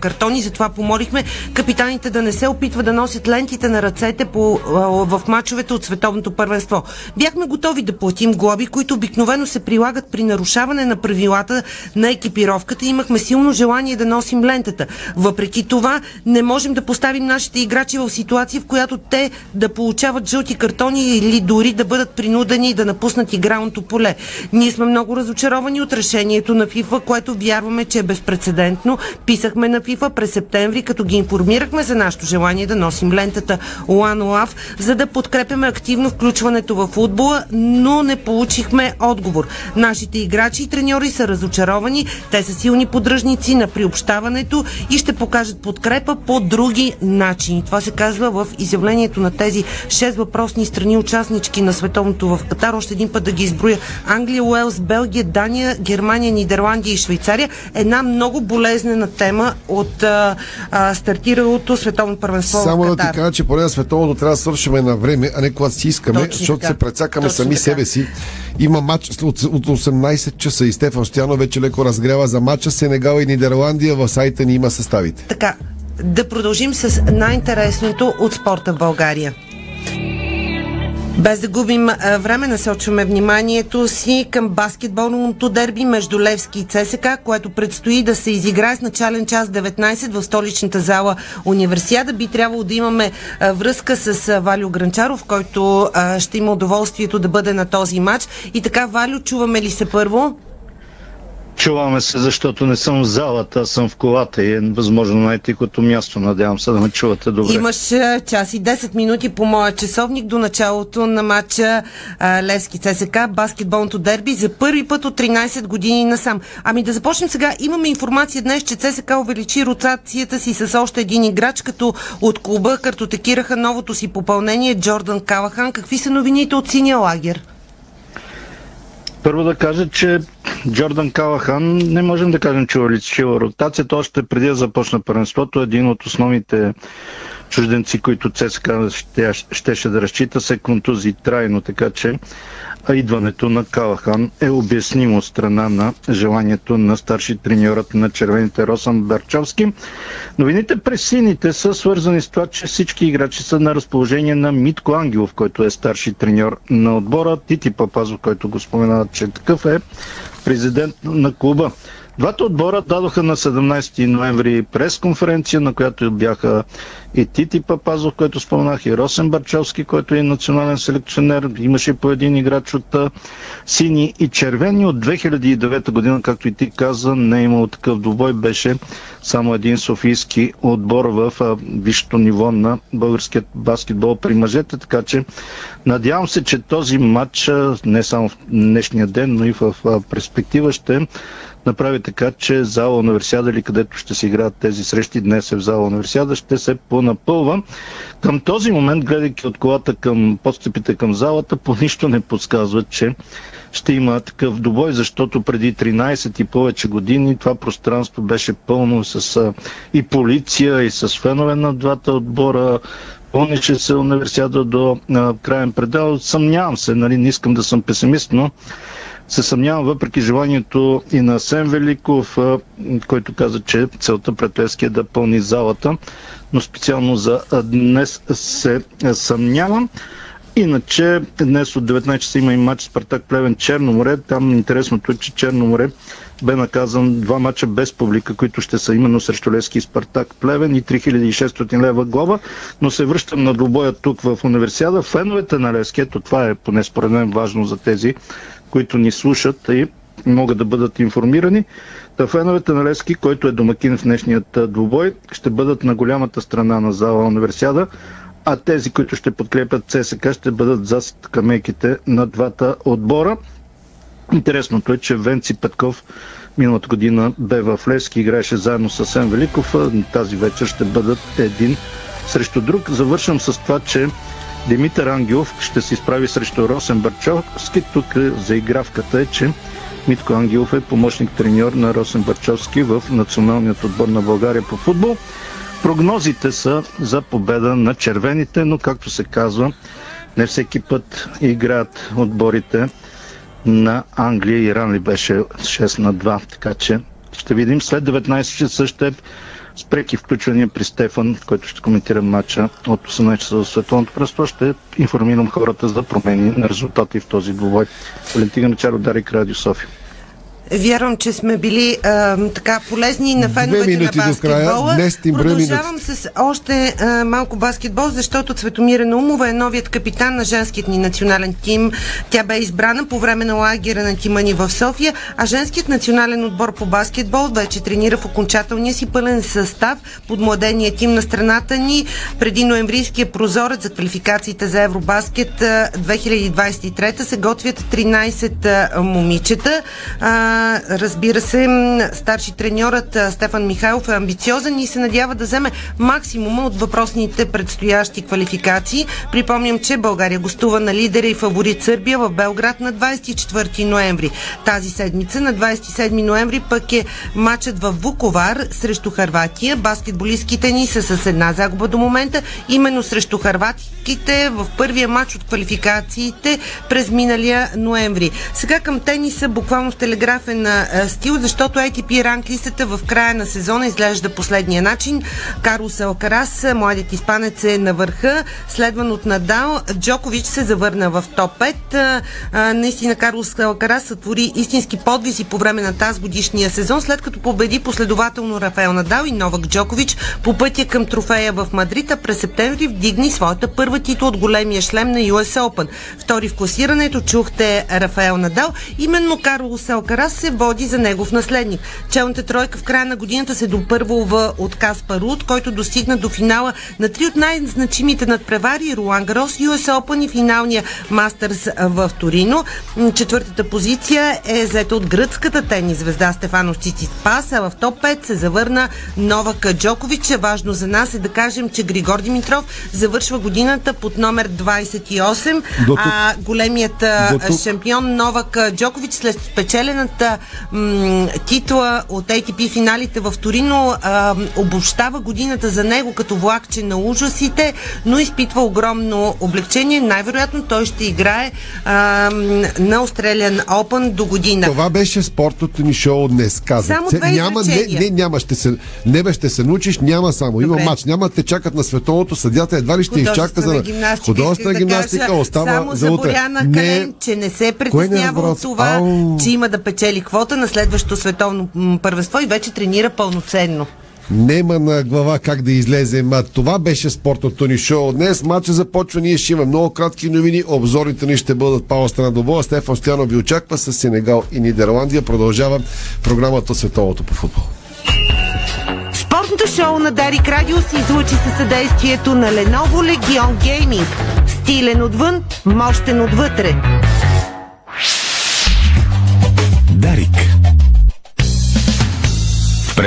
картони. Затова помолихме капитаните да не се опитват да носят лентите на ръцете по, в мачовете от световното първенство. Бяхме готови да платим глоби, които обикновено се прилагат при нарушаване на правилата на екипировката. Имахме силно желание да носим лентата. Въпреки това, не можем да поставим нашите играчи в ситуация, в която те да получават жълти картони или дори да бъдат принудени принудени да напуснат игралното поле. Ние сме много разочаровани от решението на ФИФА, което вярваме, че е безпредседентно. Писахме на ФИФА през септември, като ги информирахме за нашето желание да носим лентата One Love, за да подкрепяме активно включването в футбола, но не получихме отговор. Нашите играчи и треньори са разочаровани. Те са силни поддръжници на приобщаването и ще покажат подкрепа по други начини. Това се казва в изявлението на тези 6 въпросни страни участнички на световното в Катар. Още един път да ги изброя. Англия, Уелс, Белгия, Дания, Германия, Нидерландия и Швейцария. Една много болезнена тема от а, а, стартиралото световно първенство Само в да Катар. ти кажа, че поне на световното трябва да свършим на време, а не когато си искаме, Точно защото така. се прецакаме Точно сами така. себе си. Има матч от, от 18 часа и Стефан Стояно вече леко разгрява за матча Сенегал и Нидерландия. В сайта ни има съставите. Така, да продължим с най-интересното от спорта в България. Без да губим време, насочваме вниманието си към баскетболното дерби между Левски и ЦСК, което предстои да се изиграе с начален час 19 в столичната зала Универсиада. Би трябвало да имаме връзка с Валю Гранчаров, който ще има удоволствието да бъде на този матч. И така, Валю, чуваме ли се първо? Чуваме се, защото не съм в залата, а съм в колата и е възможно най-тихото място. Надявам се да ме чувате добре. Имаш час и 10 минути по моя часовник до началото на матча Левски ЦСК, баскетболното дерби за първи път от 13 години насам. Ами да започнем сега. Имаме информация днес, че ЦСК увеличи ротацията си с още един играч, като от клуба картотекираха новото си попълнение Джордан Калахан. Какви са новините от синия лагер? Първо да кажа, че Джордан Калахан не можем да кажем, че е увеличила ротацията. Още преди да започна първенството, един от основните чужденци, които ЦСКА ще, щеше да разчита, се контузи трайно, така че идването на Калахан е обяснимо страна на желанието на старши треньорът на червените Росън Берчовски. Новините през сините са свързани с това, че всички играчи са на разположение на Митко Ангелов, който е старши треньор на отбора. Тити Папазов, който го споменават, че такъв е президент на клуба. Двата отбора дадоха на 17 ноември пресконференция, на която бяха и Тити Папазов, който споменах, и Росен Барчовски, който е национален селекционер. Имаше по един играч от сини и червени от 2009 година, както и ти каза, не е имало такъв двубой. Беше само един софийски отбор в висшето ниво на българският баскетбол при мъжете, така че надявам се, че този матч не само в днешния ден, но и в перспектива ще направи така, че зала универсиада или където ще се играят тези срещи, днес е в зала универсиада, ще се понапълва. Към този момент, гледайки от колата към подстъпите към залата, по нищо не подсказва, че ще има такъв добой, защото преди 13 и повече години това пространство беше пълно с и полиция, и с фенове на двата отбора. Пълнеше се универсиада до а, крайен предел. Съмнявам се, нали, не искам да съм песимист, но се съмнявам, въпреки желанието и на Сен Великов, който каза, че целта пред Левски е да пълни залата, но специално за днес се съмнявам. Иначе днес от 19 часа има и матч Спартак Плевен Черноморе. Там интересното е, че Черноморе бе наказан два мача без публика, които ще са именно срещу Левски и Спартак Плевен и 3600 лева глоба. Но се връщам на двубоя тук в универсиада. Феновете на Левски, ето това е поне според мен важно за тези, които ни слушат и могат да бъдат информирани. Та феновете на Левски, който е домакин в днешният двубой, ще бъдат на голямата страна на зала универсиада, а тези, които ще подкрепят ЦСК, ще бъдат за скамейките на двата отбора. Интересното е, че Венци Петков миналата година бе в Левски, играеше заедно с Сен Великов. Тази вечер ще бъдат един срещу друг. Завършвам с това, че Димитър Ангелов ще се изправи срещу Росен Барчовски. Тук заигравката е, че Митко Ангелов е помощник треньор на Росен Барчовски в националният отбор на България по футбол. Прогнозите са за победа на червените, но както се казва, не всеки път играят отборите на Англия. Иран ли беше 6 на 2, така че ще видим. След 19 часа ще с преки включвания при Стефан, който ще коментира матча от 18 часа за Световното пръсто. Ще информирам хората за промени на резултати в този двубой. Валентина Начаро, Дарик Радио София. Вярвам, че сме били а, така полезни на феновете на баскетбола. Днес Продължавам с още а, малко баскетбол, защото Цветомира Наумова е новият капитан на женският ни национален тим. Тя бе избрана по време на лагера на тима ни в София, а женският национален отбор по баскетбол вече тренира в окончателния си пълен състав под младения тим на страната ни преди ноемврийския прозорец за квалификациите за Евробаскет 2023 се готвят 13 момичета. А, разбира се, старши треньорът Стефан Михайлов е амбициозен и се надява да вземе максимума от въпросните предстоящи квалификации. Припомням, че България гостува на лидера и фаворит Сърбия в Белград на 24 ноември. Тази седмица на 27 ноември пък е матчът в Вуковар срещу Харватия. Баскетболистките ни са с една загуба до момента, именно срещу харватките в първия матч от квалификациите през миналия ноември. Сега към тениса, буквално в телеграфен стил, защото ATP ранглистата в края на сезона изглежда последния начин. Карлос Алкарас, младият испанец е на върха, следван от Надал. Джокович се завърна в топ 5. А, наистина Карлос Алкарас сътвори истински подвизи по време на тази годишния сезон, след като победи последователно Рафаел Надал и Новак Джокович по пътя към трофея в Мадрид, а през септември вдигни своята първа титла от големия шлем на US Open. Втори в класирането чухте Рафаел Надал. Именно Карлос Алкарас се води за негов наследник. Челната тройка в края на годината се допървува от Каспар Руд, който достигна до финала на три от най-значимите надпревари Руан Гарос, US Open и финалния Мастърс в Торино. Четвъртата позиция е взета от гръцката тенис звезда Стефано Циципас, а в топ 5 се завърна Новак Джокович. Важно за нас е да кажем, че Григор Димитров завършва годината под номер 28, а големият шампион Новак Джокович след спечелената м- титла от ATP финалите в Торино а, обобщава годината за него като влакче на ужасите, но изпитва огромно облегчение. Най-вероятно той ще играе а, на Australian Open до година. Това беше спортното ни шоу днес, казах. Само две няма, не, не, няма, ще се, не бе, ще се научиш, няма само. Има матч, няма те чакат на световното, съдята едва ли ще изчака за художествена да гимнастика, остава само за утре. Боряна Не, Кален, че не се притеснява от това, Ау. че има да печели квота на следващото световно първенство и вече тренира пълноценно. Нема на глава как да излезем. А това беше спортното ни шоу. Днес матча започва. Ние ще имаме много кратки новини. Обзорите ни ще бъдат до боя. Стефан Стоянов ви очаква с Сенегал и Нидерландия. Продължава програмата Световното по футбол. Спортното шоу на Дарик Радио се излучи със съдействието на Lenovo Legion Gaming. Стилен отвън, мощен отвътре. Darik.